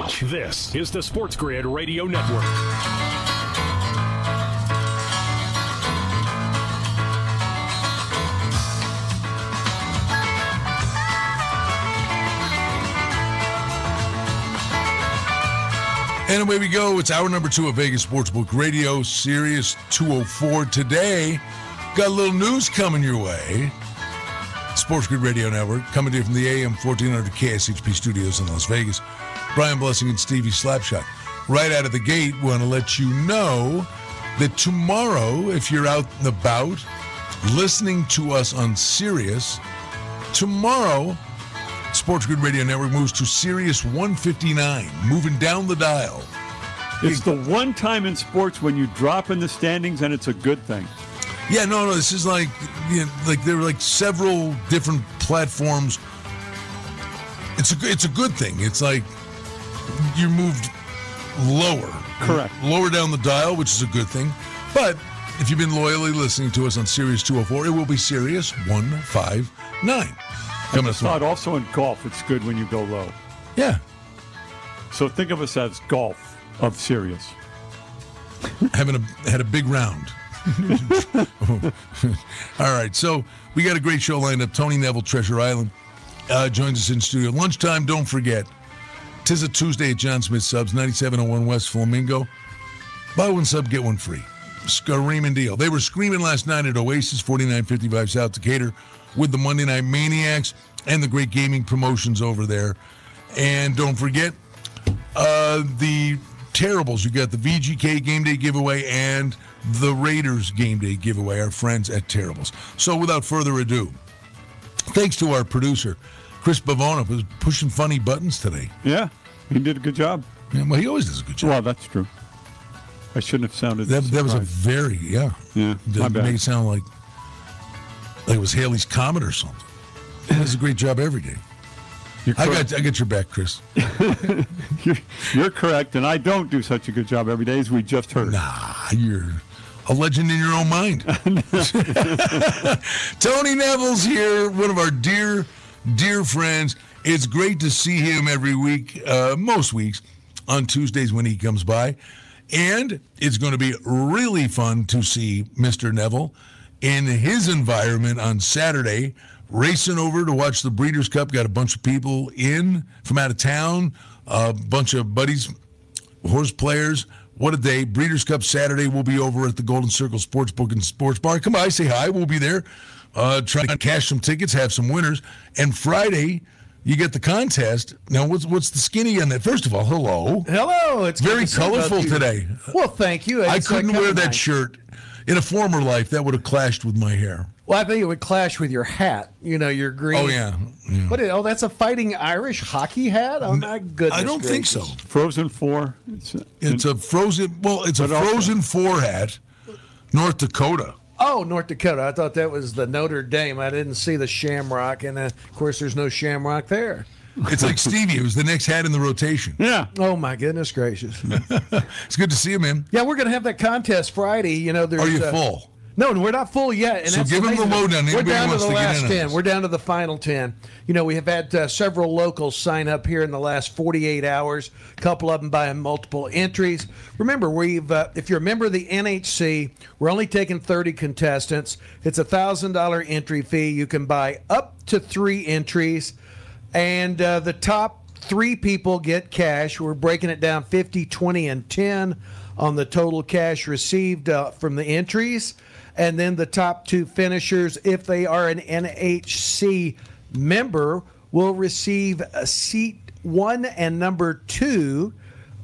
This is the Sports Grid Radio Network. And away we go. It's hour number two of Vegas Sportsbook Radio, Sirius 204. Today, got a little news coming your way. Sports Grid Radio Network, coming to you from the AM 1400 KSHP studios in Las Vegas. Brian Blessing and Stevie Slapshot. Right out of the gate, want to let you know that tomorrow, if you're out and about listening to us on Sirius, tomorrow, Sports Grid Radio Network moves to Sirius 159, moving down the dial. It's the one time in sports when you drop in the standings and it's a good thing. Yeah, no, no. This is like, you know, like there are like several different platforms. It's a it's a good thing. It's like you moved lower, Correct. lower down the dial, which is a good thing. But if you've been loyally listening to us on Sirius 204, it will be Sirius 159. Coming I up thought also in golf, it's good when you go low. Yeah, So think of us as golf of Sirius. having a had a big round. All right, so we got a great show lined up. Tony Neville, Treasure Island, uh, joins us in studio. Lunchtime, don't forget. Tis a Tuesday at John Smith Subs, 9701 West Flamingo. Buy one sub, get one free. Screaming deal. They were screaming last night at Oasis, 4955 South Decatur, with the Monday Night Maniacs and the great gaming promotions over there. And don't forget, uh, the Terribles. You got the VGK game day giveaway and the Raiders game day giveaway. Our friends at Terribles. So without further ado, thanks to our producer Chris Bavona who's pushing funny buttons today. Yeah, he did a good job. Yeah, well, he always does a good job. Well, that's true. I shouldn't have sounded that, that was a very yeah. Yeah, my That bad. made it sound like like it was Halley's Comet or something. He does a great job every day. You're I correct. got I got your back, Chris. You're, you're correct, and I don't do such a good job every day, as we just heard. Nah, you're a legend in your own mind. Tony Neville's here, one of our dear, dear friends. It's great to see him every week, uh, most weeks, on Tuesdays when he comes by. And it's going to be really fun to see Mr. Neville in his environment on Saturday, racing over to watch the Breeders' Cup. Got a bunch of people in from out of town, a bunch of buddies horse players. What a day. Breeders' Cup Saturday. We'll be over at the Golden Circle Sportsbook and Sports Bar. Come by, say hi. We'll be there. Uh, try to cash some tickets, have some winners. And Friday, you get the contest. Now, what's what's the skinny on that? First of all, hello. Hello, it's Very to colorful you. today. Well, thank you. I It's, uh, couldn't wear that nice. shirt. In a former life, that would have clashed with my hair. Well, I think it would clash with your hat. You know, your green. Oh, yeah. yeah. What? is- Oh, that's a fighting Irish hockey hat. Oh my goodness! I don't think so. Frozen Four. It's, It's a frozen, well, it's a But also- frozen four hat, North Dakota. Oh, North Dakota. I thought that was the Notre Dame. I didn't see the Shamrock, and uh, of course, there's no Shamrock there. It's like Stevie. It was the next hat in the rotation. yeah. Oh my goodness gracious! It's good to see you, man. yeah, we're gonna have that contest Friday. You know, there's. Are you uh, full? No, we're not full yet. And So give 'em the lowdown. We're down to the to last in ten. We're down to the final ten. You know, we have had uh, several locals sign up here in the last 48 hours. A couple of them buying multiple entries. Remember, we've uh, if you're a member of the NHC, we're only taking 30 contestants. It's a thousand dollar entry fee. You can buy up to three entries, and uh, the top three people get cash. We're breaking it down 50, 20, and 10 on the total cash received uh, from the entries. And then the top two finishers, if they are an NHC member, will receive a seat one and number two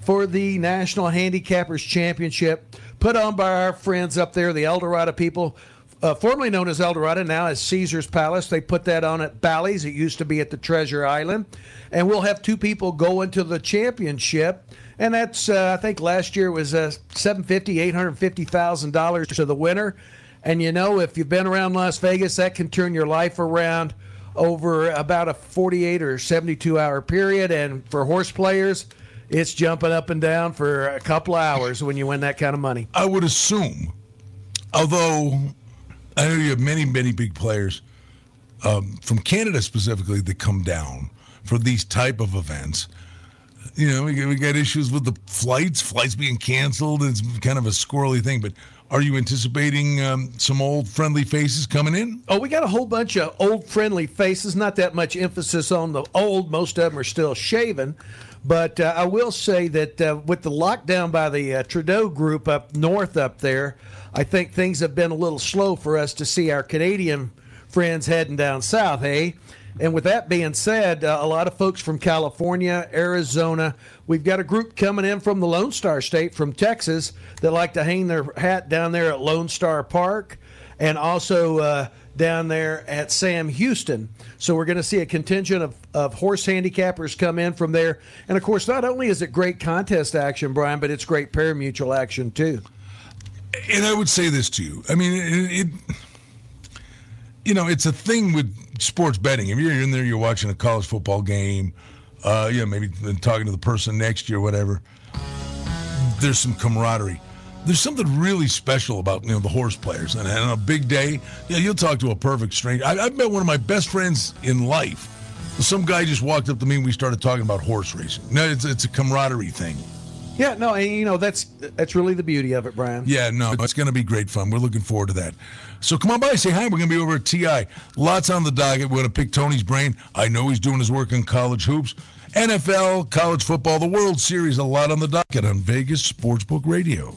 for the National Handicappers Championship put on by our friends up there, the Eldorado people, uh, formerly known as Eldorado, now as Caesar's Palace. They put that on at Bally's. It used to be at the Treasure Island. And we'll have two people go into the championship. And that's, uh, I think last year was uh, $750,000, $850,000 to the winner. And you know, if you've been around Las Vegas, that can turn your life around over about a 48 or 72 hour period. And for horse players, it's jumping up and down for a couple hours when you win that kind of money. I would assume, although I know you have many, many big players um, from Canada specifically that come down for these type of events. You know, we we got issues with the flights, flights being canceled. It's kind of a squirrely thing. But are you anticipating um, some old friendly faces coming in? Oh, we got a whole bunch of old friendly faces. Not that much emphasis on the old. Most of them are still shaven. But uh, I will say that uh, with the lockdown by the uh, Trudeau group up north up there, I think things have been a little slow for us to see our Canadian friends heading down south, hey? And with that being said, uh, a lot of folks from California, Arizona, we've got a group coming in from the Lone Star State from Texas that like to hang their hat down there at Lone Star Park and also uh, down there at Sam Houston. So we're going to see a contingent of, of horse handicappers come in from there. And of course, not only is it great contest action, Brian, but it's great parimutuel action too. And I would say this to you. I mean, it, it you know, it's a thing with sports betting. If you're in there, you're watching a college football game, uh, know, maybe talking to the person next year, whatever. There's some camaraderie. There's something really special about you know the horse players, and, and on a big day, yeah, you'll talk to a perfect stranger. I, I've met one of my best friends in life. Some guy just walked up to me and we started talking about horse racing. No, it's it's a camaraderie thing. Yeah, no, and you know that's that's really the beauty of it, Brian. Yeah, no, it's going to be great fun. We're looking forward to that. So come on by, say hi. We're going to be over at TI. Lots on the docket. We're going to pick Tony's brain. I know he's doing his work in college hoops, NFL, college football, the World Series. A lot on the docket on Vegas Sportsbook Radio.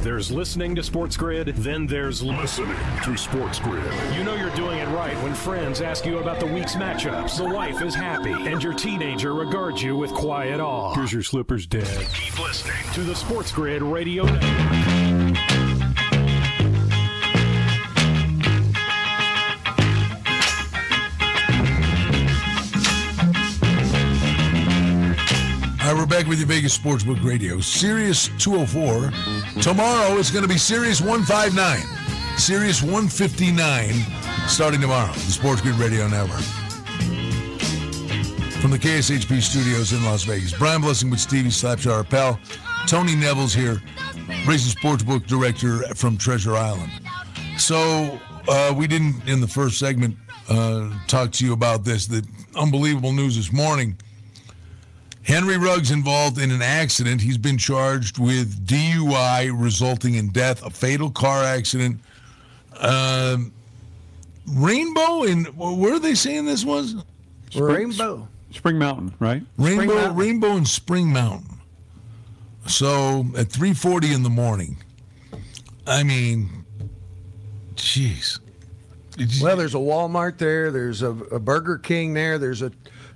There's listening to Sports Grid, then there's listening to Sports Grid. You know you're doing it right when friends ask you about the week's matchups. The wife is happy, and your teenager regards you with quiet awe. Here's your slippers, Dad. Keep listening to the Sports Grid Radio Network. Back with you, Vegas Sportsbook Radio. Sirius 204. Tomorrow it's going to be Sirius 159. Sirius 159 starting tomorrow, the Sports Grid Radio Network. From the KSHP studios in Las Vegas. Brian Blessing with Stevie Slapshot, our pal. Tony Neville's here, Racing Sportsbook Director from Treasure Island. So uh, we didn't, in the first segment, uh, talk to you about this. The unbelievable news this morning Henry Ruggs involved in an accident. He's been charged with DUI resulting in death, a fatal car accident. Um, Rainbow and where are they saying this was? Rainbow. Spring Mountain, right? Rainbow, Mountain. Rainbow and Spring Mountain. So at 3:40 in the morning. I mean, jeez. Well, there's a Walmart there. There's a, a Burger King there. There's a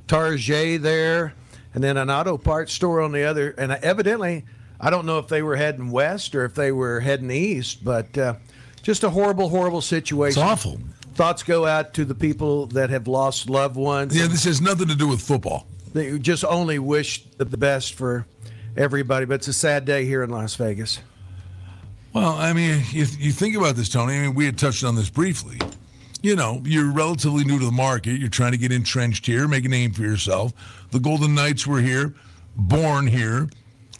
Target there, and then an auto parts store on the other. And evidently, I don't know if they were heading west or if they were heading east, but uh, just a horrible, horrible situation. it's awful. Thoughts go out to the people that have lost loved ones. Yeah, this has nothing to do with football. They just only wish the the best for everybody. But it's a sad day here in Las Vegas. Well, I mean, you, you think about this, Tony. I mean, we had touched on this briefly. You know, you're relatively new to the market. You're trying to get entrenched here, make a name for yourself. The Golden Knights were here, born here,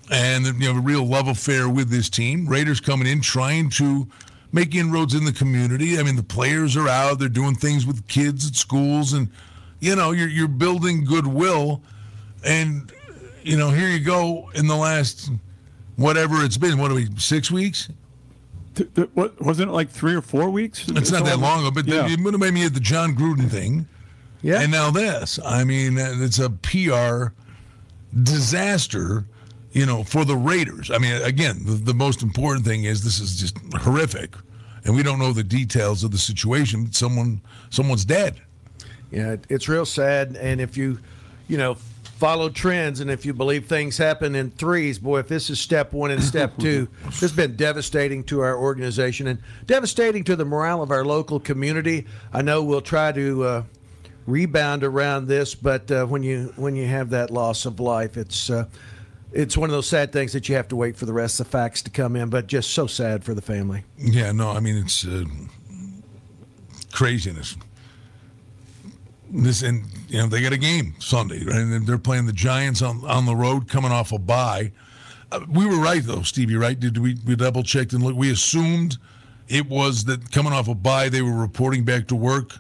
and you have a real love affair with this team. Raiders coming in, trying to make inroads in the community. I mean, the players are out; they're doing things with kids at schools, and you know, you're you're building goodwill. And you know, here you go in the last whatever it's been. What are we? Six weeks? Th- th- what, wasn't it like three or four weeks? It's not that long ago, but Yeah. you would have made me at the Jon Gruden thing. Yeah. And now this. I mean, uh, it's a PR disaster, you know, for the Raiders. I mean, again, the, the most important thing is this is just horrific. And we don't know the details of the situation. but Someone, someone's dead. Yeah, it's real sad. And if you, you know, follow trends and if you believe things happen in threes, boy, if this is step one and step two, this has been devastating to our organization and devastating to the morale of our local community. I know we'll try to uh, rebound around this. But uh, when you when you have that loss of life, it's uh, it's one of those sad things that you have to wait for the rest of the facts to come in. But just so sad for the family. Yeah, no, I mean it's uh, craziness. This and you know they got a game Sunday, right? And they're playing the Giants on on the road, coming off a bye. Uh, we were right though, Stevie. Right? Did we? We double checked and look. We assumed it was that coming off a bye, they were reporting back to work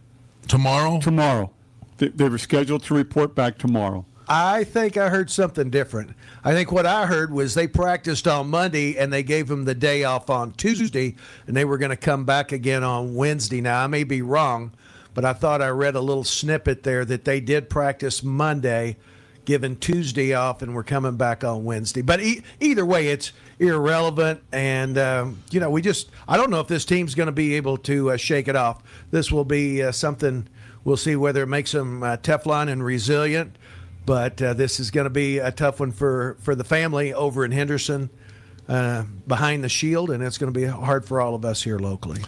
tomorrow. Tomorrow. They, they were scheduled to report back tomorrow. I think I heard something different. I think what I heard was they practiced on Monday and they gave them the day off on Tuesday, and they were going to come back again on Wednesday. Now I may be wrong, but I thought I read a little snippet there that they did practice Monday, given Tuesday off, and we're coming back on Wednesday. But e- either way, it's irrelevant, and um, you know we just I don't know if this team's going to be able to uh, shake it off. This will be uh, something we'll see whether it makes them uh, Teflon and resilient. But uh, this is going to be a tough one for, for the family over in Henderson uh, behind the shield, and it's going to be hard for all of us here locally.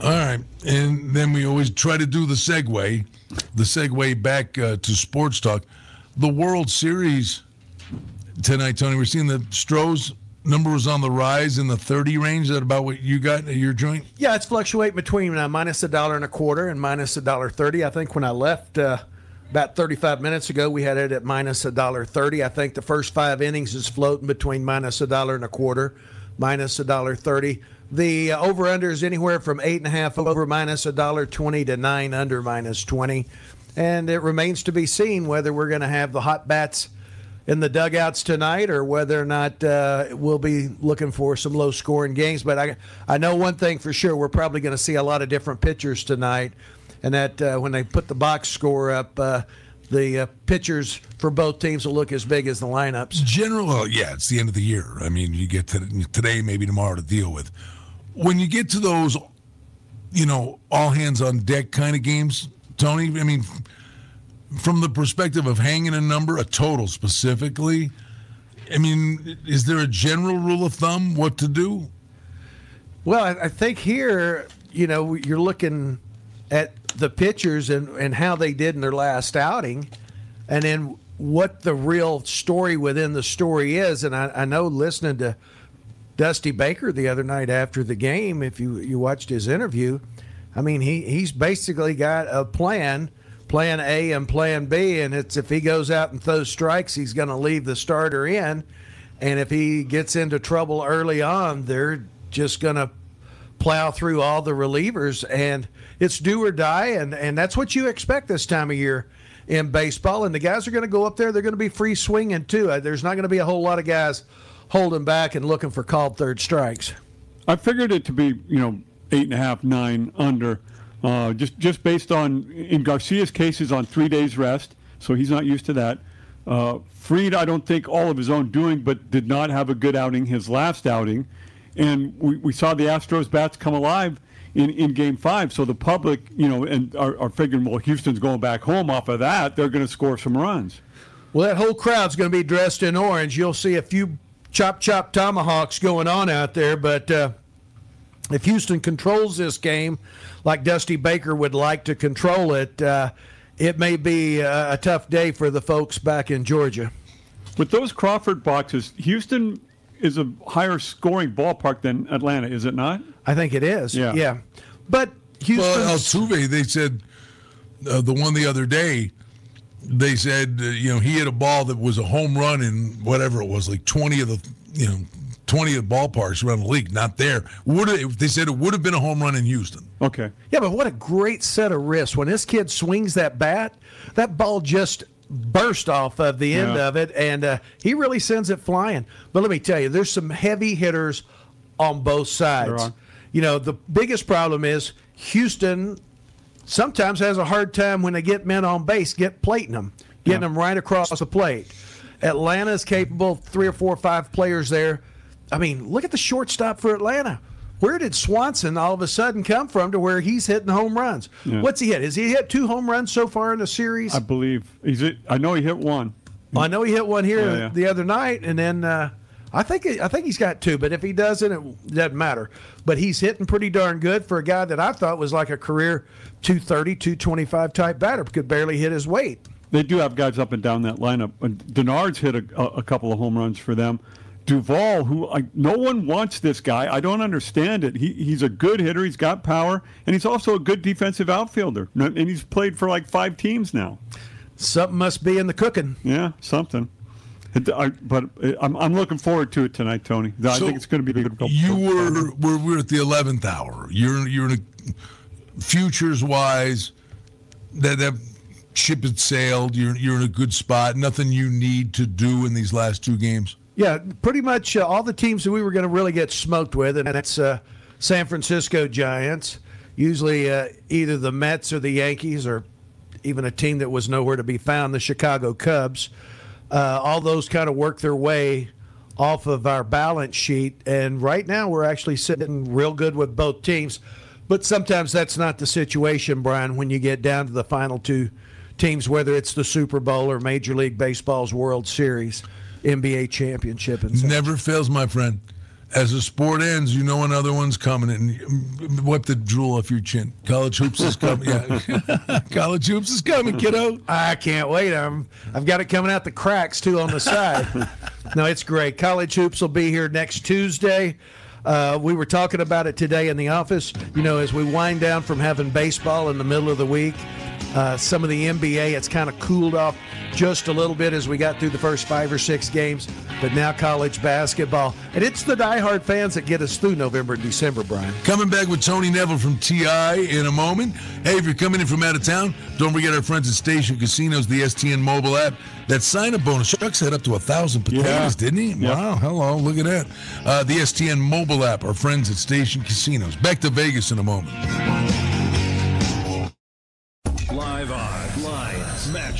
All right, and then we always try to do the segue, the segue back uh, to sports talk. The World Series tonight, Tony. We're seeing the Stros number was on the rise in the 30 range. Is that about what you got at your joint? Yeah, it's fluctuating between uh, minus a dollar and a quarter and minus a dollar 30. I think when I left uh, about 35 minutes ago, we had it at minus a dollar 30. I think the first five innings is floating between minus a dollar and a quarter, minus a dollar 30. The uh, over under is anywhere from eight and a half over minus a dollar 20 to nine under minus 20. And it remains to be seen whether we're going to have the hot bats in the dugouts tonight or whether or not uh, we'll be looking for some low scoring games. But I, I know one thing for sure we're probably going to see a lot of different pitchers tonight. And that uh, when they put the box score up, uh, the uh, pitchers for both teams will look as big as the lineups. General, well, yeah, it's the end of the year. I mean, you get to today, maybe tomorrow to deal with. When you get to those, you know, all hands on deck kind of games, Tony, I mean, from the perspective of hanging a number, a total specifically, I mean, is there a general rule of thumb what to do? Well, I, I think here, you know, you're looking at the pitchers and, and how they did in their last outing, and then what the real story within the story is. And I, I know listening to Dusty Baker the other night after the game, if you, you watched his interview, I mean, he, he's basically got a plan – plan A and plan B, and it's if he goes out and throws strikes, he's going to leave the starter in, and if he gets into trouble early on, they're just going to plow through all the relievers, and it's do or die, and and that's what you expect this time of year in baseball. And the guys are going to go up there; they're going to be free swinging too. Uh, there's not going to be a whole lot of guys holding back and looking for called third strikes. I figured it to be you know eight and a half, nine under. Uh, just just based on in Garcia's cases on three days rest, so he's not used to that. Uh, Fried, I don't think all of his own doing, but did not have a good outing his last outing, and we, we saw the Astros bats come alive in, in Game Five. So the public, you know, and are, are figuring, well, Houston's going back home off of that. They're going to score some runs. Well, that whole crowd's going to be dressed in orange. You'll see a few chop chop tomahawks going on out there, but. Uh, if Houston controls this game like Dusty Baker would like to control it, uh, it may be a, a, tough day for the folks back in Georgia. With those Crawford boxes, Houston is a higher scoring ballpark than Atlanta, is it not? I think it is. Yeah. Yeah. But Houston. Well, Altuve, they said uh, the one the other day, they said, uh, you know, he hit a ball that was a home run in whatever it was, like 20 of the, you know, 20 of the ballparks around the league. Not there. Would have, they said it would have been a home run in Houston. Okay. Yeah, but what a great set of wrists. When this kid swings that bat, that ball just burst off of the end Yeah. of it, and uh, he really sends it flying. But let me tell you, there's some heavy hitters on both sides. You know, the biggest problem is Houston sometimes has a hard time when they get men on base, get plating them, getting Yeah. them right across the plate. Atlanta is capable of three or four or five players there. I mean, look at the shortstop for Atlanta. Where did Swanson all of a sudden come from to where he's hitting home runs? Yeah. What's he hit? Has he hit two home runs so far in the series? I believe he's. It, I know he hit one. I know he hit one here Yeah, yeah. the other night, and then uh, I think I think he's got two, but if he doesn't, it doesn't matter. But he's hitting pretty darn good for a guy that I thought was like a career 230, 225 type batter. Could barely hit his weight. They do have guys up and down that lineup. And Denard's hit a, a couple of home runs for them. Duvall, who I, no one wants this guy. I don't understand it. He, he's a good hitter. He's got power, and he's also a good defensive outfielder. And he's played for like five teams now. Something must be in the cooking. Yeah, something. It, I, but uh, I'm, I'm looking forward to it tonight, Tony. I So, think it's going to be a good. You were we're, we're at the eleventh hour. You're you're in a futures wise that that ship had sailed. You're you're in a good spot. Nothing you need to do in these last two games. Yeah, pretty much uh, all the teams that we were going to really get smoked with, and that's uh, San Francisco Giants. Usually uh, either the Mets or the Yankees, or even a team that was nowhere to be found, the Chicago Cubs. Uh, all those kind of work their way off of our balance sheet, and right now we're actually sitting real good with both teams. But sometimes that's not the situation, Brian, when you get down to the final two teams, whether it's the Super Bowl or Major League Baseball's World Series. NBA championship and such. Never fails, my friend. As the sport ends, you know another one's coming, and wipe the drool off your chin. College hoops is coming. Yeah, college hoops is coming, kiddo. I can't wait. I'm, I've got it coming out the cracks too on the side. no, it's great. College hoops will be here next Tuesday. Uh, we were talking about it today in the office. You know, as we wind down from having baseball in the middle of the week, uh, some of the NBA, it's kind of cooled off just a little bit as we got through the first five or six games. But now college basketball, and it's the diehard fans that get us through November and December, Brian. Coming back with Tony Neville from TI in a moment. Hey, if you're coming in from out of town, don't forget our friends at Station Casinos, the STN mobile app. That sign up bonus. Chuck said up to a thousand potatoes, Yeah. didn't he? Yeah. Wow, hello, look at that. Uh, the STN mobile app, our friends at Station Casinos. Back to Vegas in a moment.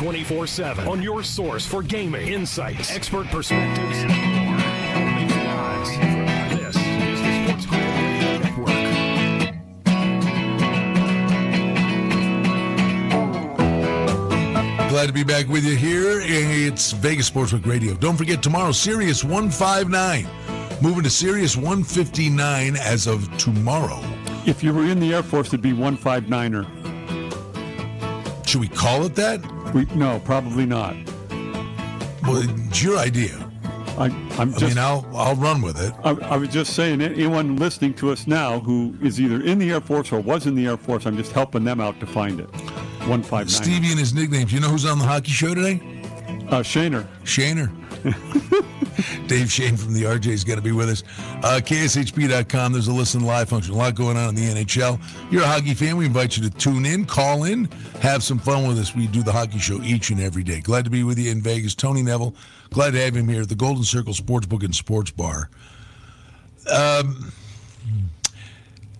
Twenty-four seven on your source for gaming, insights, expert perspectives, and more. This is the Sports Grid Network. Glad to be back with you here. It's Vegas Sportsbook Radio. Don't forget tomorrow, Sirius 159. Moving to Sirius 159 as of tomorrow. If you were in the Air Force, it'd be 159er. Should we call it that? We, no, probably not. Well, it's your idea. I, I'm I just. mean, I'll I'll run with it. I, I was just saying, anyone listening to us now who is either in the Air Force or was in the Air Force, I'm just helping them out to find it. 159. Stevie and his nicknames. You know who's on the hockey show today? Uh, Shaner. Shaner. Dave Schoen from the RJ is going to be with us. Uh, KSHP.com. There's a listen live function. A lot going on in the NHL. You're a hockey fan. We invite you to tune in, call in, have some fun with us. We do the hockey show each and every day. Glad to be with you in Vegas. Tony Neville. Glad to have him here at the Golden Circle Sportsbook and Sports Bar. Um,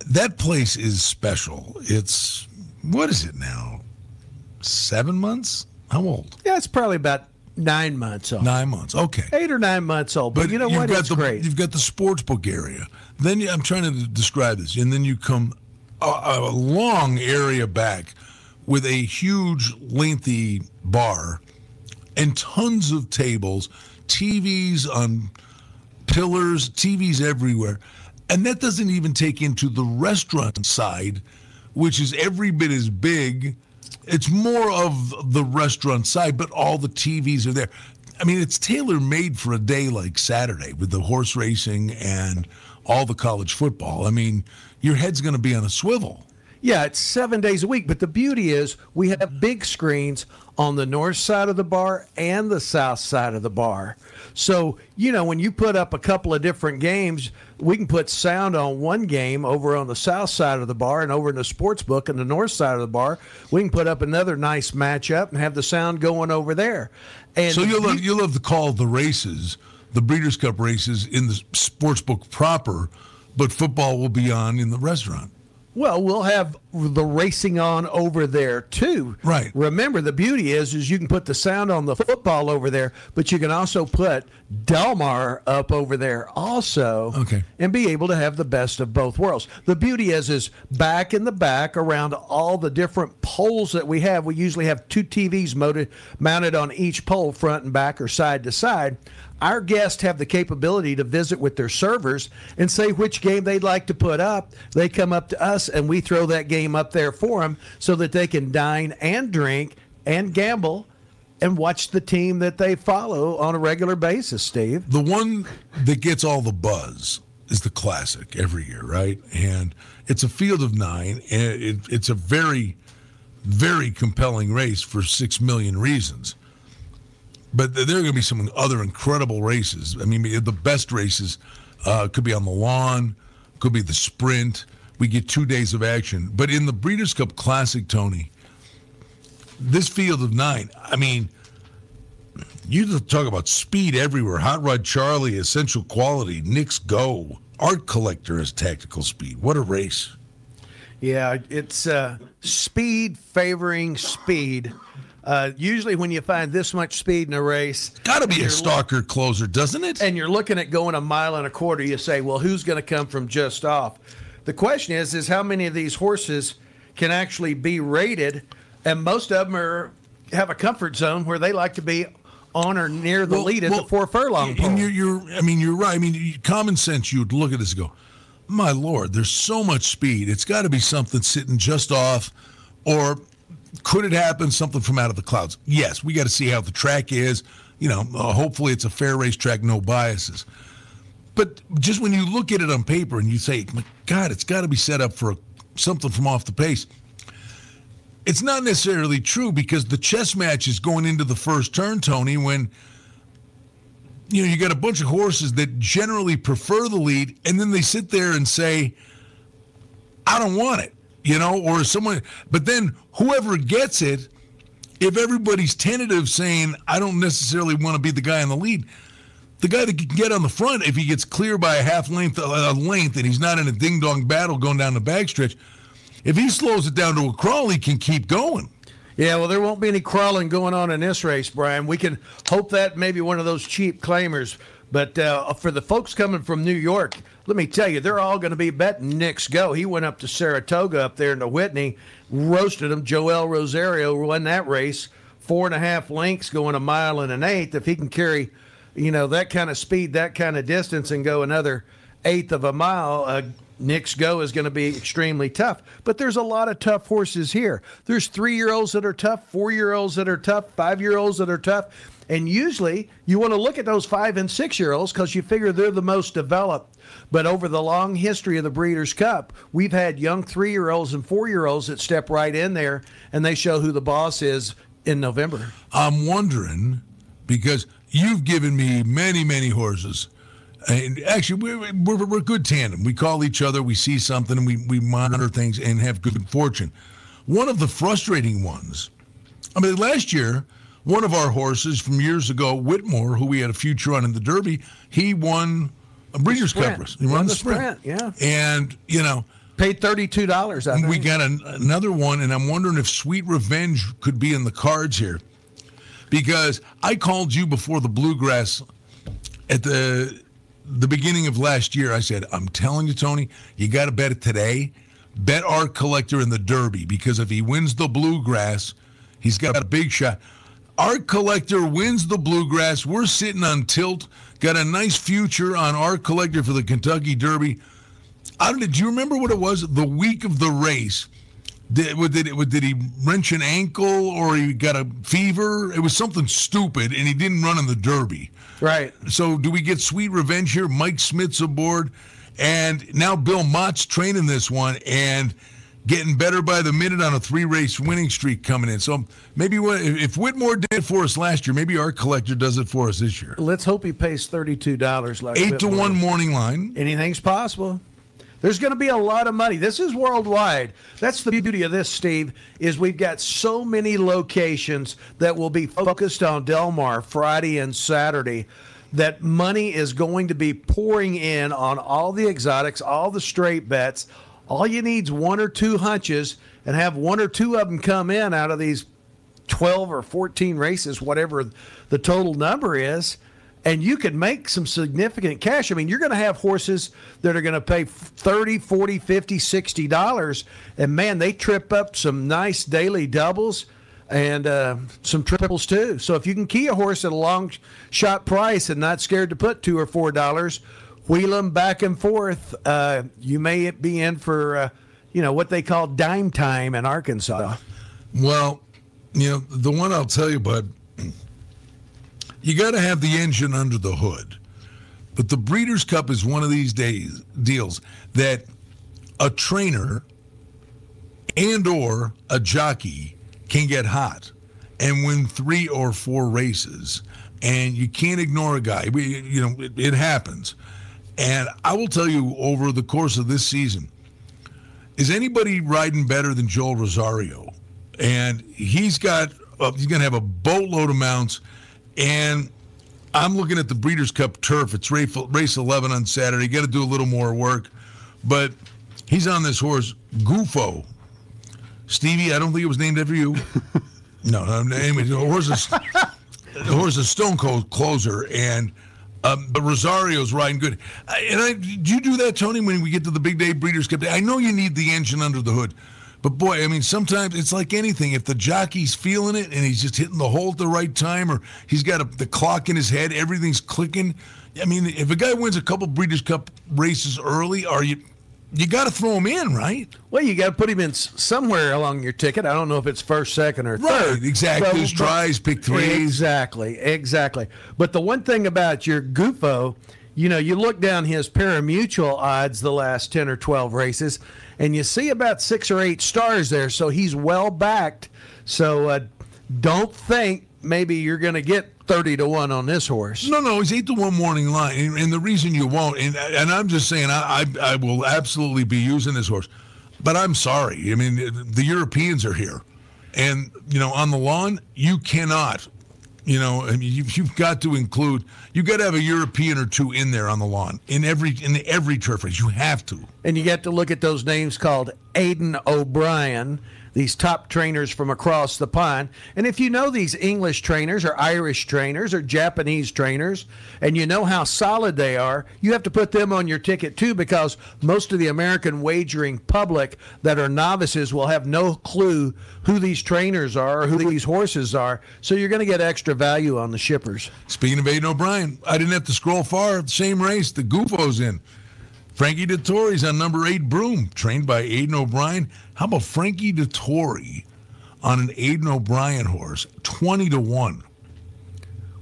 that place is special. It's, what is it now? Seven months? How old? Yeah, it's probably about nine months old. Nine months. Okay. Eight or nine months old. But, you know what? Got It's the, great. You've got the sports book area. Then you, I'm trying to describe this, and then you come a, a long area back with a huge, lengthy bar and tons of tables, TVs on pillars, TVs everywhere. And that doesn't even take into the restaurant side, which is every bit as big. It's more of the restaurant side, but all the TVs are there. I mean, it's tailor made for a day like Saturday with the horse racing and all the college football. I mean, your head's going to be on a swivel. Yeah, it's seven days a week. But the beauty is we have big screens on the north side of the bar and the south side of the bar. So, you know, when you put up a couple of different games, we can put sound on one game over on the south side of the bar and over in the sports book on the north side of the bar. We can put up another nice matchup and have the sound going over there. And So you'll the- have, you'll have to call the races, the Breeders' Cup races in the sports book proper, but football will be on in the restaurant. Well, we'll have the racing on over there too. Right. Remember, the beauty is, is you can put the sound on the football over there, but you can also put Delmar up over there also. Okay. And be able to have the best of both worlds. The beauty is, is back in the back around all the different poles that we have. We usually have two TVs mounted mounted on each pole, front and back or side to side our guests have the capability to visit with their servers and say which game they'd like to put up. They come up to us and we throw that game up there for them so that they can dine and drink and gamble and watch the team that they follow on a regular basis, Steve. The one that gets all the buzz is the classic every year, right? And it's a field of nine, and it, it's a very, very compelling race for six million reasons. But there are going to be some other incredible races. I mean, the best races uh, could be on the lawn, could be the sprint. We get two days of action. But in the Breeders' Cup Classic, Tony, this field of nine, I mean, you talk about speed everywhere. Hot Rod Charlie, essential quality. Knicks Go. Art Collector has tactical speed. What a race. Yeah, it's uh, speed favoring speed. Uh, usually, when you find this much speed in a race, it's got to be a stalker closer, doesn't it? And you're looking at going a mile and a quarter. You say, well, who's going to come from just off? The question is, is how many of these horses can actually be rated? And most of them are have a comfort zone where they like to be on or near the well, lead at well, the four furlong pole. And you're, you're, I mean, you're right. I mean, common sense, you'd look at this and go, my lord, there's so much speed. It's got to be something sitting just off, or could it happen? Something from out of the clouds? Yes. We got to see how the track is. You know, uh, hopefully it's a fair racetrack, no biases. But just when you look at it on paper and you say, my God, it's got to be set up for a, something from off the pace. It's not necessarily true because the chess match is going into the first turn, Tony, when you know you got a bunch of horses that generally prefer the lead, and then they sit there and say, I don't want it you know, or someone, but then whoever gets it, if everybody's tentative saying, I don't necessarily want to be the guy in the lead, the guy that can get on the front, if he gets clear by a half length, a length, and he's not in a ding dong battle going down the backstretch, if he slows it down to a crawl, he can keep going. Yeah, well, there won't be any crawling going on in this race, Brian. We can hope that maybe one of those cheap claimers. But uh, for the folks coming from New York, let me tell you, they're all going to be betting Knicks go. He went up to Saratoga up there into Whitney, roasted him. Joel Rosario won that race, four and a half lengths going a mile and an eighth. If he can carry, you know, that kind of speed, that kind of distance, and go another eighth of a mile, uh, Knicks Go is going to be extremely tough. But there's a lot of tough horses here. There's three year olds that are tough, four year olds that are tough, five year olds that are tough. And usually you want to look at those five and six year olds because you figure they're the most developed. But over the long history of the Breeders' Cup, we've had young three year olds and four year olds that step right in there and they show who the boss is in November. I'm wondering because you've given me many, many horses. And actually, we're, we're, we're good tandem. We call each other, we see something, and we, we monitor things and have good fortune. One of the frustrating ones, I mean, last year, one of our horses from years ago, Whitmore, who we had a future on in the Derby, he won a Breeders' Cup race. He won the, the sprint. sprint. Yeah. And, you know, paid $32, I think. We got an, another one, and I'm wondering if Sweet Revenge could be in the cards here. Because I called you before the Bluegrass at the the beginning of last year. I said, I'm telling you, Tony, you got to bet it today. Bet Art Collector in the Derby because if he wins the Bluegrass, he's got a big shot. Art Collector wins the Bluegrass. We're sitting on tilt Got a nice future on Art Collector for the Kentucky Derby. I don't, do you remember what it was the week of the race? Did, did, did he wrench an ankle or he got a fever? It was something stupid, and he didn't run in the Derby. Right. So, do we get sweet revenge here? Mike Smith's aboard, and now Bill Mott's training this one, and getting better by the minute on a three race winning streak coming in. So maybe if Whitmore did it for us last year, maybe Art Collector does it for us this year. Let's hope he pays $32 like Eight Whitmore. to one morning line. Anything's possible. There's going to be a lot of money. This is worldwide. That's the beauty of this, Steve, is we've got so many locations that will be focused on Del Mar Friday and Saturday that money is going to be pouring in on all the exotics, all the straight bets. All you need is one or two hunches and have one or two of them come in out of these 12 or 14 races, whatever the total number is, and you can make some significant cash. I mean, you're going to have horses that are going to pay 30, 40, 50, 60 dollars and man, they trip up some nice daily doubles and uh, some triples too. So if you can key a horse at a long shot price and not scared to put 2 or 4 dollars, wheel them back and forth, uh, you may be in for uh, you know what they call dime time in Arkansas. Well, you know, the one I'll tell you, bud, you got to have the engine under the hood. But the Breeders' Cup is one of these days deals that a trainer and or a jockey can get hot and win three or four races and you can't ignore a guy we, you know it, it happens and i will tell you over the course of this season is anybody riding better than joel rosario? And he's got uh, he's going to have a boatload of mounts. And i'm looking at the breeders cup turf. It's race, race 11 on saturday. Got to do a little more work. But he's on this horse gufo. Stevie i don't think it was named after you. No, no anyway the horse is the horse is stone cold closer and um, but Rosario's riding good. And I, do you do that, Tony, when we get to the big day Breeders' Cup? Day? I know you need the engine under the hood, but boy, I mean, sometimes it's like anything. If the jockey's feeling it and he's just hitting the hole at the right time, or he's got a, the clock in his head, everything's clicking. I mean, if a guy wins a couple Breeders' Cup races early, are you you got to throw him in, right? Well, you got to put him in somewhere along your ticket. I don't know if it's first, second, or Right, third. exactly. His tries, pick threes. Exactly, exactly. But the one thing about your Gufo, you know, you look down his parimutuel odds the last 10 or 12 races, and you see about six or eight stars there. So he's well backed. So uh, don't think maybe you're going to get 30 to 1 on this horse. No, no, he's eight to one morning line, and, and the reason you won't, and and I'm just saying, I, I I will absolutely be using this horse, but I'm sorry. I mean, the Europeans are here, and you know, on the lawn, you cannot. You know, I mean, you've, you've got to include. You got to have a European or two in there on the lawn in every in every turf race. You have to. and you get to look at those names called Aidan O'Brien, these top trainers from across the pond. And if you know these English trainers or Irish trainers or Japanese trainers, and you know how solid they are, you have to put them on your ticket too, because most of the American wagering public that are novices will have no clue who these trainers are or who these horses are. So you're going to get extra value on the shippers. Speaking of Aidan O'Brien, I didn't have to scroll far. The same race, the Gufo's in. Frankie Dettori's on number eight Broome, trained by Aidan O'Brien. How about Frankie Dettori on an Aidan O'Brien horse, twenty to one?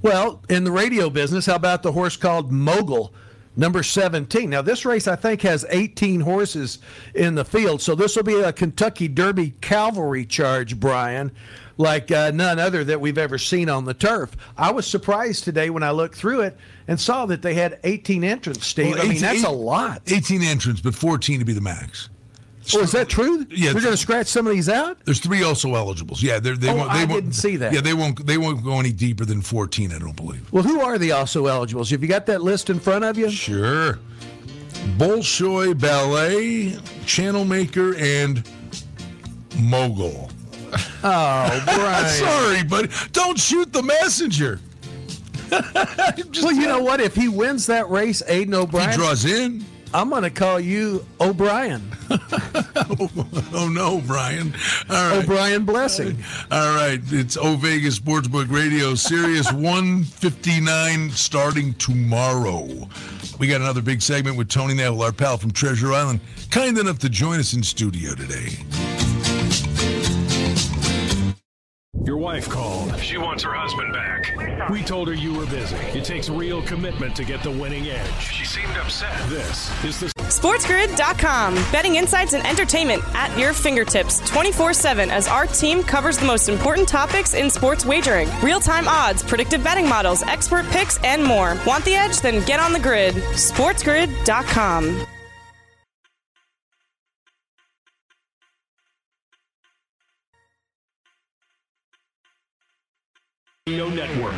Well, in the radio business, how about the horse called Mogul, number 17? Now, this race, I think, has 18 horses in the field. So this will be a Kentucky Derby cavalry charge, Brian, like uh, none other that we've ever seen on the turf. I was surprised today when I looked through it and saw that they had 18 entrants, Steve. Well, I mean, 18 that's a lot. Eighteen entrants, but fourteen to be the max. Oh, is that true? Yeah, They're going to scratch some of these out? There's three also eligibles. Yeah, they're, they Oh, won't. They I won't, didn't see that. Yeah, they won't. They won't go any deeper than fourteen. I don't believe. Well, who are the also eligibles? Have you got that list in front of you? Sure. Bolshoi Ballet, Channel Maker, and Mogul. Oh, Brian. Sorry, but don't shoot the messenger. Well, you know what? If he wins that race, Aidan he O'Brien, draws in. I'm going to call you O'Brien. Oh no, Brian. All right. O'Brien Blessing. All right. It's O Vegas Sportsbook Radio, Sirius 159, starting tomorrow. We got another big segment with Tony Neville, our pal from Treasure Island, kind enough to join us in studio today. Wife called. She wants her husband back. We told her you were busy. It takes real commitment to get the winning edge. She seemed upset. This is the SportsGrid.com. Betting insights and entertainment at your fingertips 24 7 as our team covers the most important topics in sports wagering real time odds, predictive betting models, expert picks, and more. Want the edge? Then get on the grid. SportsGrid.com. Radio Network.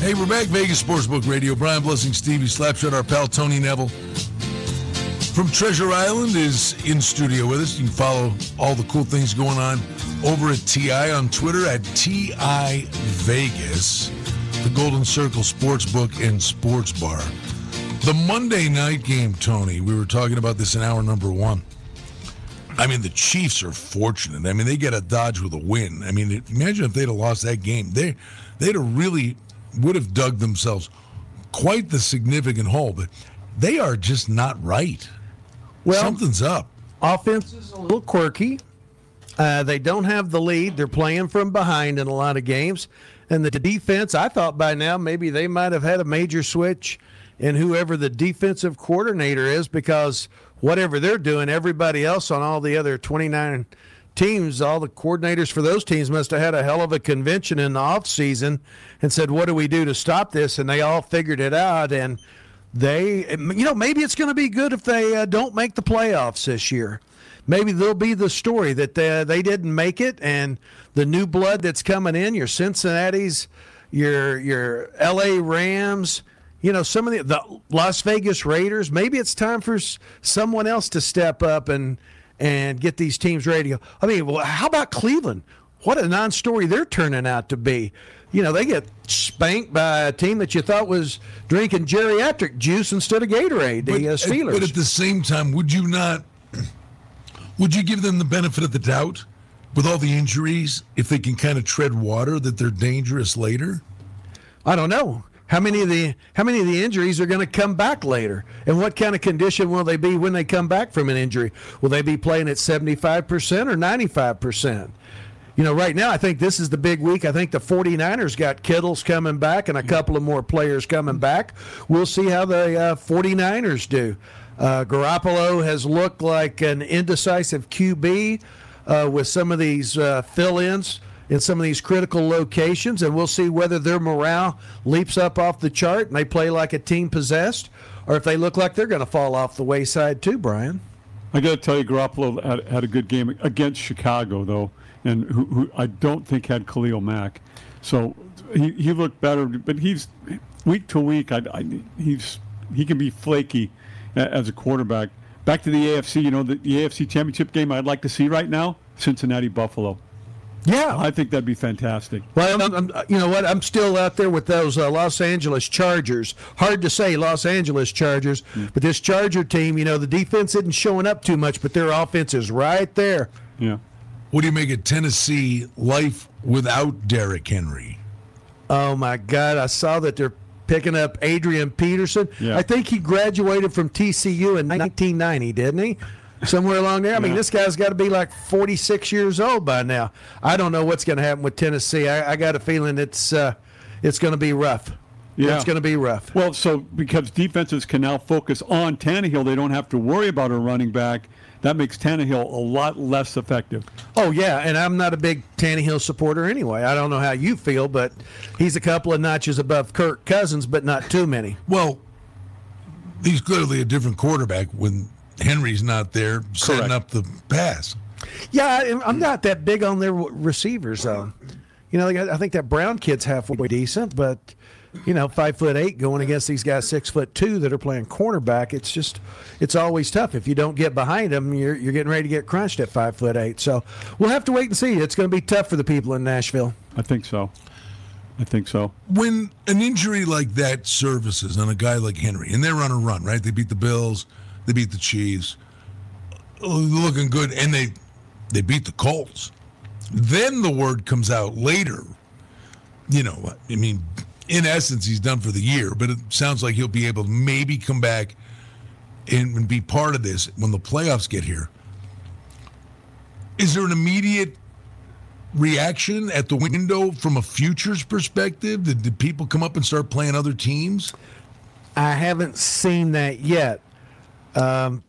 Hey, we're back, Vegas Sportsbook Radio. Brian Blessing, Stevie Slapshot, our pal Tony Neville. From Treasure Island is in studio with us. You can follow all the cool things going on over at TI on Twitter at TI Vegas the Golden Circle Sportsbook and Sports Bar. The Monday night game, Tony, we were talking about this in hour number one. I mean, the Chiefs are fortunate. I mean, they get a dodge with a win. I mean, imagine if they'd have lost that game. They, they'd have really would have dug themselves quite the significant hole. But they are just not right. Well, Something's up. Offense is a little quirky. Uh, they don't have the lead. They're playing from behind in a lot of games. And the defense, I thought by now maybe they might have had a major switch in whoever the defensive coordinator is because whatever they're doing, everybody else on all the other 29 teams, all the coordinators for those teams must have had a hell of a convention in the offseason and said, What do we do to stop this? And they all figured it out. And they, you know, maybe it's going to be good if they uh, don't make the playoffs this year. Maybe they'll be the story that they, they didn't make it, and the new blood that's coming in, your Cincinnati's, your your L.A. Rams, you know, some of the, the Las Vegas Raiders. Maybe it's time for someone else to step up and and get these teams ready. I mean, well, how about Cleveland? What a non-story they're turning out to be. You know, they get spanked by a team that you thought was drinking geriatric juice instead of Gatorade. The uh, at- Steelers. but at the same time, would you not? Would you give them the benefit of the doubt with all the injuries if they can kind of tread water that they're dangerous later? I don't know. How many of the how many of the injuries are going to come back later? And what kind of condition will they be when they come back from an injury? Will they be playing at 75% or 95%? You know, right now I think this is the big week. I think the 49ers got Kittle's coming back and a couple of more players coming back. We'll see how the uh, 49ers do. Uh, Garoppolo has looked like an indecisive QB uh, with some of these uh, fill-ins in some of these critical locations, and we'll see whether their morale leaps up off the chart and they play like a team possessed, or if they look like they're going to fall off the wayside too. Brian. I got to tell you, Garoppolo had, had a good game against Chicago, though, and who, who I don't think had Khalil Mack. So he, he looked better, but he's week to week. I, I, he's he can be flaky as a quarterback. Back to the AFC, you know, the, the AFC Championship game I'd like to see right now: Cincinnati Buffalo. Yeah, I think that'd be fantastic. Well, I'm, I'm, you know what? I'm still out there with those uh, Los Angeles Chargers. Hard to say Los Angeles Chargers, but this Charger team, you know, the defense isn't showing up too much, but their offense is right there. Yeah. What do you make of Tennessee life without Derrick Henry? Oh my God! I saw that they're picking up Adrian Peterson. Yeah. I think he graduated from TCU in 1990, didn't he? Somewhere along there. I mean, Yeah. this guy's got to be like 46 years old by now. I don't know what's going to happen with Tennessee. I, I got a feeling it's uh, it's going to be rough. Yeah. It's going to be rough. Well, so because defenses can now focus on Tannehill, they don't have to worry about a running back. That makes Tannehill a lot less effective. Oh yeah, and I'm not a big Tannehill supporter anyway. I don't know how you feel, but he's a couple of notches above Kirk Cousins, but not too many. Well, he's clearly a different quarterback when Henry's not there setting Correct. up the pass. Yeah, I- I'm not that big on their receivers though. You know, I think that Brown kid's halfway decent, but you know, five foot eight going against these guys six foot two that are playing cornerback. It's just, it's always tough. If you don't get behind them, you're you're getting ready to get crunched at five foot eight. So we'll have to wait and see. It's going to be tough for the people in Nashville. I think so. I think so. When an injury like that surfaces on a guy like Henry, and they're on a run, right? They beat the Bills, they beat the Chiefs, looking good, and they they beat the Colts. Then the word comes out later. You know, I mean, in essence, he's done for the year, but it sounds like he'll be able to maybe come back and, and be part of this when the playoffs get here. Is there an immediate reaction at the window from a futures perspective? Did, did people come up and start playing other teams? I haven't seen that yet. Um,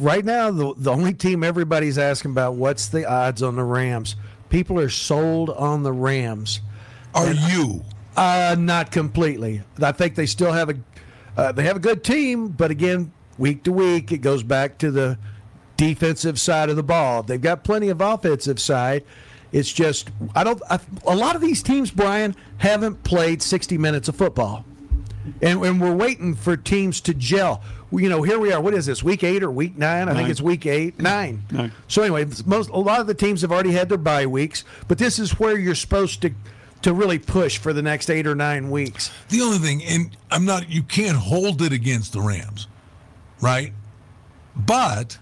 right now, the the only team everybody's asking about what's the odds on the Rams. People are sold on the Rams. Are you? Uh, not completely. I think they still have a uh, they have a good team, but again, week to week, it goes back to the defensive side of the ball. They've got plenty of offensive side. It's just I don't. I, a lot of these teams, Brian, haven't played 60 minutes of football, and, and we're waiting for teams to gel. We- You know, here we are. What is this? Week eight or week nine? I think it's week eight, nine. Nine. So anyway, most a lot of the teams have already had their bye weeks, but this is where you're supposed to to really push for the next eight or nine weeks. The only thing, and I'm not, you can't hold it against the Rams, right? But,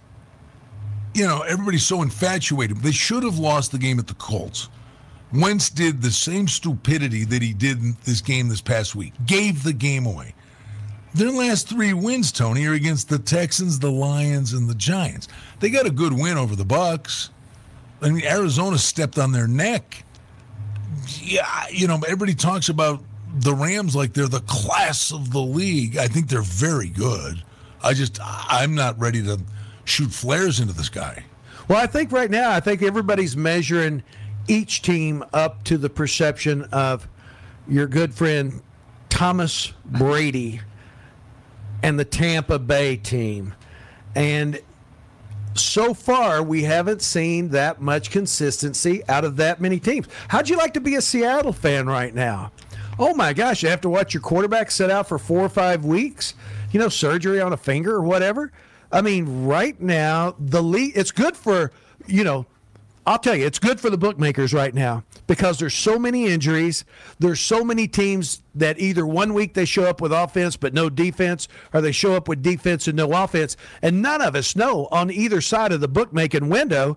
you know, everybody's so infatuated. They should have lost the game at the Colts. Wentz did the same stupidity that he did in this game this past week, gave the game away. Their last three wins, Tony, are against the Texans, the Lions, and the Giants. They got a good win over the Bucs. I mean, Arizona stepped on their neck yeah, you know, everybody talks about the Rams like they're the class of the league. I think they're very good. I just, I'm not ready to shoot flares into the sky. Well, I think right now, I think everybody's measuring each team up to the perception of your good friend Thomas Brady and the Tampa Bay team. And so far, we haven't seen that much consistency out of that many teams. How'd you like to be a Seattle fan right now? Oh my gosh, you have to watch your quarterback sit out for four or five weeks, you know, surgery on a finger or whatever. I mean, right now, the league, it's good for, you know, I'll tell you, it's good for the bookmakers right now because there's so many injuries. There's so many teams that either one week they show up with offense but no defense, or they show up with defense and no offense. And none of us know on either side of the bookmaking window,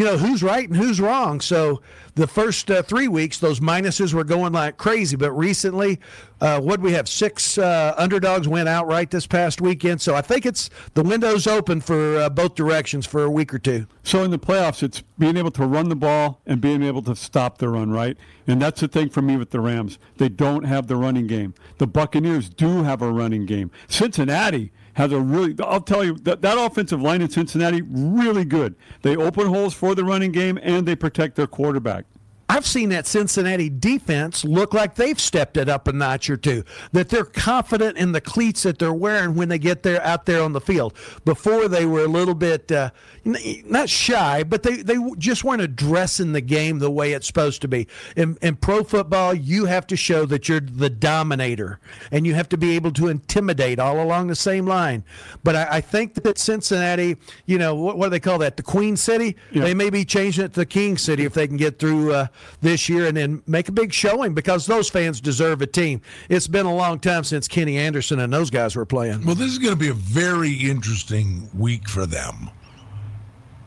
you know, who's right and who's wrong. So the first uh, three weeks, those minuses were going like crazy. But recently, uh, what we have six uh, underdogs went outright this past weekend. So I think it's the window's open for uh, both directions for a week or two. So in the playoffs, it's being able to run the ball and being able to stop the run, right? And that's the thing for me with the Rams. They don't have the running game. The Buccaneers do have a running game. Cincinnati has a really, I'll tell you, that, that offensive line in Cincinnati, really good. They open holes for the running game and they protect their quarterback. I've seen that Cincinnati defense look like they've stepped it up a notch or two. That they're confident in the cleats that they're wearing when they get there out there on the field. Before they were a little bit uh, not shy, but they, they just weren't addressing the game the way it's supposed to be. In, in pro football, you have to show that you're the dominator, and you have to be able to intimidate all along the same line. But I, I think that Cincinnati, you know, what, what do they call that? The Queen City. Yeah. They may be changing it to the King City if they can get through uh, this year and then make a big showing because those fans deserve a team. It's been a long time since Kenny Anderson and those guys were playing. Well, this is going to be a very interesting week for them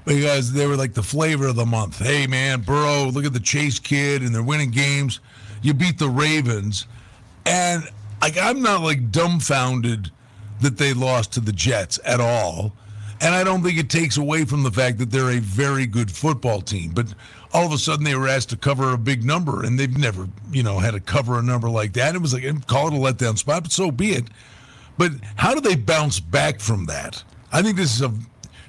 because they were like the flavor of the month. Hey, man, Burrow, look at the Chase kid, and they're winning games. You beat the Ravens, and like I'm not like dumbfounded that they lost to the Jets at all. And I don't think it takes away from the fact that they're a very good football team. But all of a sudden they were asked to cover a big number, and they've never, you know, had to cover a number like that. It was like, eh, call it a letdown spot, but so be it. But how do they bounce back from that? I think this is a,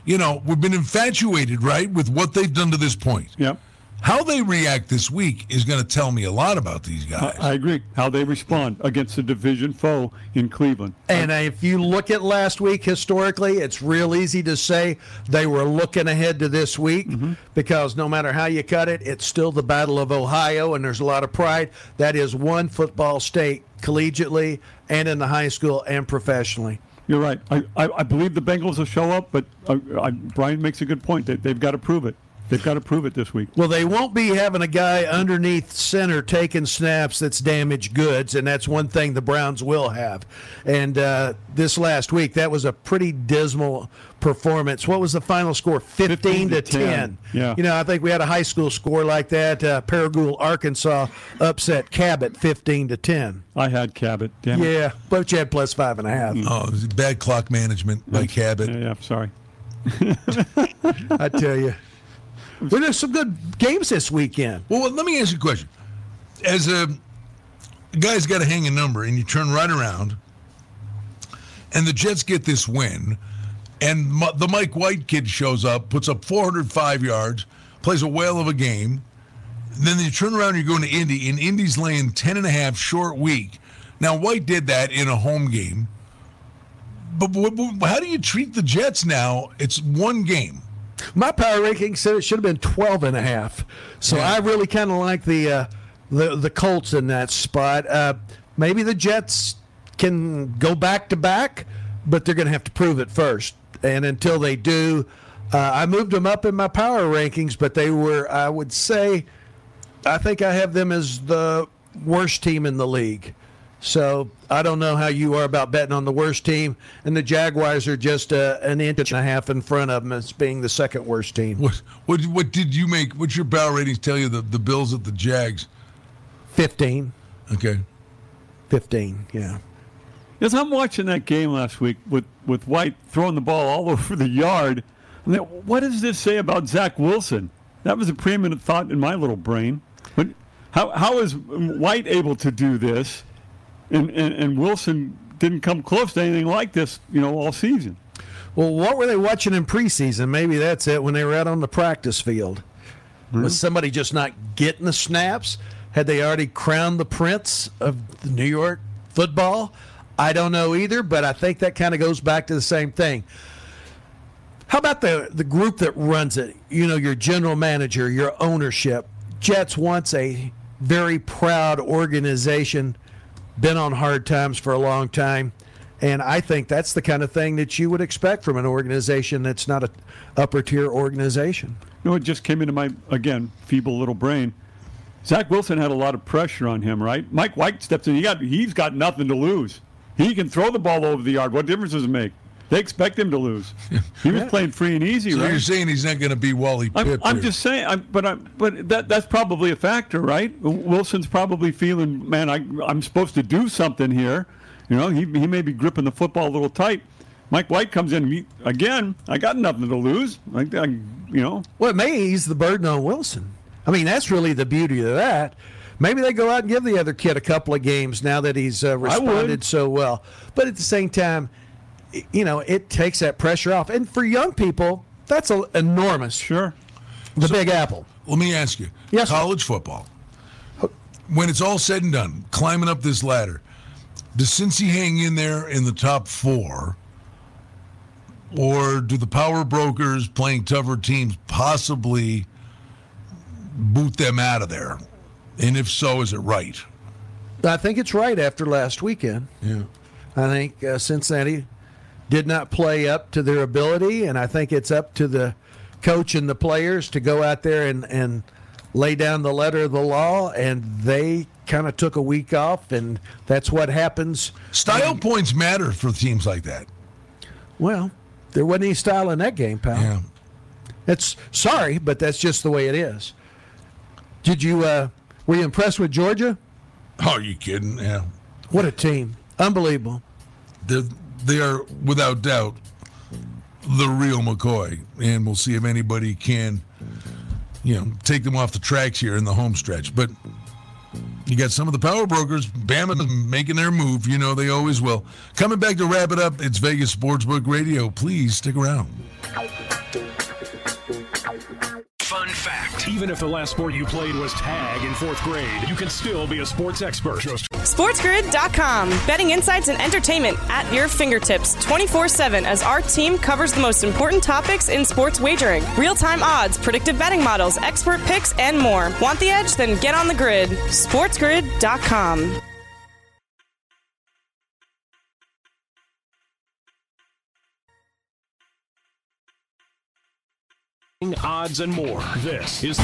you know, we've been infatuated, right, with what they've done to this point. Yep. How they react this week is going to tell me a lot about these guys. I agree. How they respond against a division foe in Cleveland. And if you look at last week historically, it's real easy to say they were looking ahead to this week because no matter how you cut it, it's still the Battle of Ohio, and there's a lot of pride. That is one football state collegiately and in the high school and professionally. You're right. I, I, I believe the Bengals will show up, but uh, I, Brian makes a good point. They, they've got to prove it. They've got to prove it this week. Well, they won't be having a guy underneath center taking snaps that's damaged goods, and that's one thing the Browns will have. And uh, this last week, that was a pretty dismal performance. What was the final score? 15, 15 to to 10. 10. Yeah. You know, I think we had a high school score like that. Uh, Paragould, Arkansas upset Cabot 15 to 10. I had Cabot. Damn it. Yeah, but you had plus five and a half. oh, bad clock management by Cabot. Yeah, yeah, sorry. I tell you. Well, there's some good games this weekend. Well, let me ask you a question. As a guy's got to hang a number, and you turn right around, and the Jets get this win, and the Mike White kid shows up, puts up 405 yards, plays a whale of a game. Then you turn around, you're going to Indy, and Indy's laying 10 and a half short week. Now, White did that in a home game. But, but, but how do you treat the Jets now? It's one game. My power ranking said it should have been 12 and a half. So Yeah. I really kind of like the, uh, the the Colts in that spot. Uh, maybe the Jets can go back to back, but they're going to have to prove it first. And until they do, uh, I moved them up in my power rankings, but they were, I would say, I think I have them as the worst team in the league. So I don't know how you are about betting on the worst team, and the Jaguars are just uh, an inch and a half in front of them as being the second worst team. What what what did you make? What's your power ratings tell you? The the Bills at the Jags. 15. Okay. 15, yeah. Yes, I'm watching that game last week with, with White throwing the ball all over the yard, I'm what does this say about Zach Wilson? That was a preeminent thought in my little brain. But how, how is White able to do this, and, and, and Wilson didn't come close to anything like this, you know, all season? Well, what were they watching in preseason? Maybe that's it when they were out on the practice field. Hmm? Was somebody just not getting the snaps? Had they already crowned the prince of the New York football? I don't know either, but I think that kind of goes back to the same thing. How about the, the group that runs it? You know, your general manager, your ownership. Jets wants a very proud organization, been on hard times for a long time. And I think that's the kind of thing that you would expect from an organization that's not a upper tier organization. You know, it just came into my, again, feeble little brain. Zach Wilson had a lot of pressure on him, right? Mike White steps in. He got, he's got nothing to lose. He can throw the ball over the yard. What difference does it make? They expect him to lose. He was playing free and easy, right? So right? you're saying he's not going to be Wally I'm, Pipp? I'm here. just saying, I'm, but I'm, but that that's probably a factor, right? Wilson's probably feeling, man, I, I'm supposed to do something here. You know, he, he may be gripping the football a little tight. Mike White comes in he, again. I got nothing to lose. I, I, you know, Well, it may ease the burden on Wilson. I mean, that's really the beauty of that. Maybe they go out and give the other kid a couple of games now that he's uh, responded so well. But at the same time, y- you know, it takes that pressure off. And for young people, that's a, enormous. sure. The Big Apple. Let me ask you. Yes. College football. When it's all said and done, climbing up this ladder, does Cincy hang in there in the top four? Or do the power brokers playing tougher teams possibly boot them out of there? And if so, is it right? I think it's right after last weekend. Yeah. I think uh, Cincinnati did not play up to their ability, and I think it's up to the coach and the players to go out there and, and lay down the letter of the law. And they kind of took a week off, and that's what happens. Style points matter for teams like that. Well, there wasn't any style in that game, pal. Yeah. It's sorry, but that's just the way it is. Did you uh, were you impressed with Georgia? Oh, are you kidding? Yeah. What a team! Unbelievable. They're, they are, without doubt, the real McCoy. And we'll see if anybody can, you know, take them off the tracks here in the home stretch. But you got some of the power brokers, Bama making their move. You know, they always will. Coming back to wrap it up, it's Vegas Sportsbook Radio. Please stick around. Fun fact even if the last sport you played was tag in fourth grade, you can still be a sports expert. Just SportsGrid.com. Betting insights and entertainment at your fingertips 24 7 as our team covers the most important topics in sports wagering real time odds, predictive betting models, expert picks, and more. Want the edge? Then get on the grid. SportsGrid.com. odds and more. This is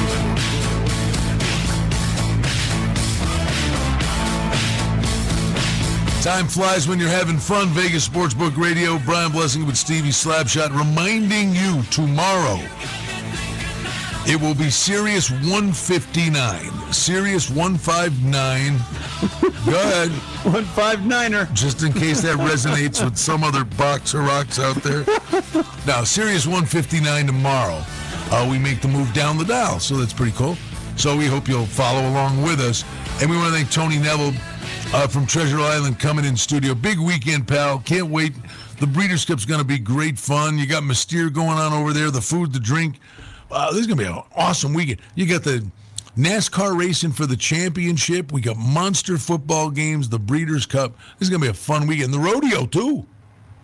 Time flies when you're having fun. Vegas Sportsbook Radio. Brian Blessing with Stevie Slapshot reminding you tomorrow it will be Sirius 159. Sirius 159. Go ahead. One five niner. Just in case that resonates with some other boxer rocks out there. Now, Sirius 159 tomorrow. Uh, we make the move down the dial, so that's pretty cool. So we hope you'll follow along with us. And we want to thank Tony Neville uh, from Treasure Island coming in studio. Big weekend, pal. Can't wait. The Breeders' Cup's going to be great fun. You got Mystere going on over there, the food, the drink. Uh, this is going to be an awesome weekend. You got the NASCAR racing for the championship. We got monster football games, the Breeders' Cup. This is going to be a fun weekend. The rodeo, too.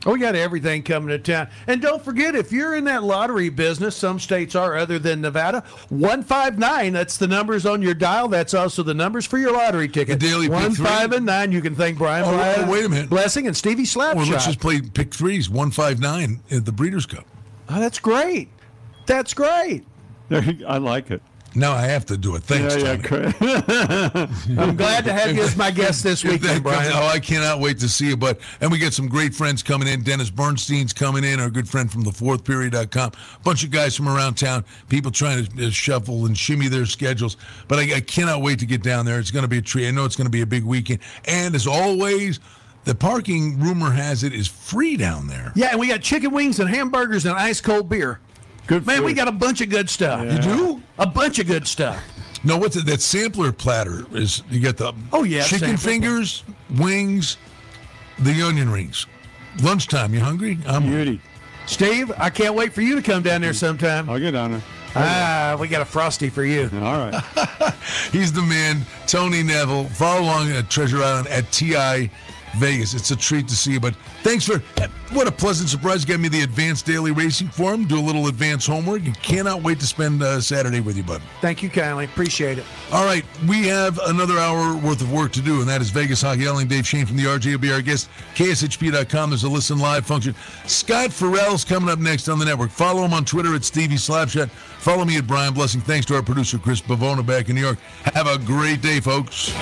Oh, we got everything coming to town. And don't forget, if you're in that lottery business, some states are other than Nevada, 159, that's the numbers on your dial. That's also the numbers for your lottery ticket. The daily pick 1, three? 5, and 9. You can thank Brian Oh, Bly- oh, wait a minute. Blessing and Stevie Slapshot. Well, let's just play pick threes, 159 at the Breeders' Cup. oh, that's great. That's great. I like it. Now I have to do it. Thanks, yeah, Tony. yeah. I'm glad to have you as my guest this weekend, Brian. oh, I cannot wait to see you. But and we got some great friends coming in. Dennis Bernstein's coming in, our good friend from the fourth period.com. A bunch of guys from around town, people trying to uh, shuffle and shimmy their schedules. But I, I cannot wait to get down there. It's going to be a treat. I know it's going to be a big weekend. And as always, the parking rumor has it is free down there. Yeah, and we got chicken wings and hamburgers and ice cold beer. Good Man, we got a bunch of good stuff. You do? A bunch of good stuff. No, what's it? That sampler platter is you got the Oh, yeah, chicken sampler fingers, wings, the onion rings. Lunchtime, you hungry? I'm beauty. Steve, I can't wait for you to come down there sometime. I'll get on it. Ah, we got a frosty for you. All right. He's the man, Tony Neville. Follow along at Treasure Island at TI Vegas. It's a treat to see you. But thanks for what a pleasant surprise. You got me the advanced daily racing form. Do a little advanced homework. And cannot wait to spend uh, Saturday with you, bud. Thank you kindly. Appreciate it. All right, we have another hour worth of work to do, and that is Vegas Hockey Yelling. Dave Schoen from the RJ will be our guest. KSHP.com. There's a listen live function. Scott Ferrall's coming up next on the network. Follow him on Twitter at Stevie Slapshot. Follow me at Brian Blessing. Thanks to our producer Chris Bavona back in New York. Have a great day, folks.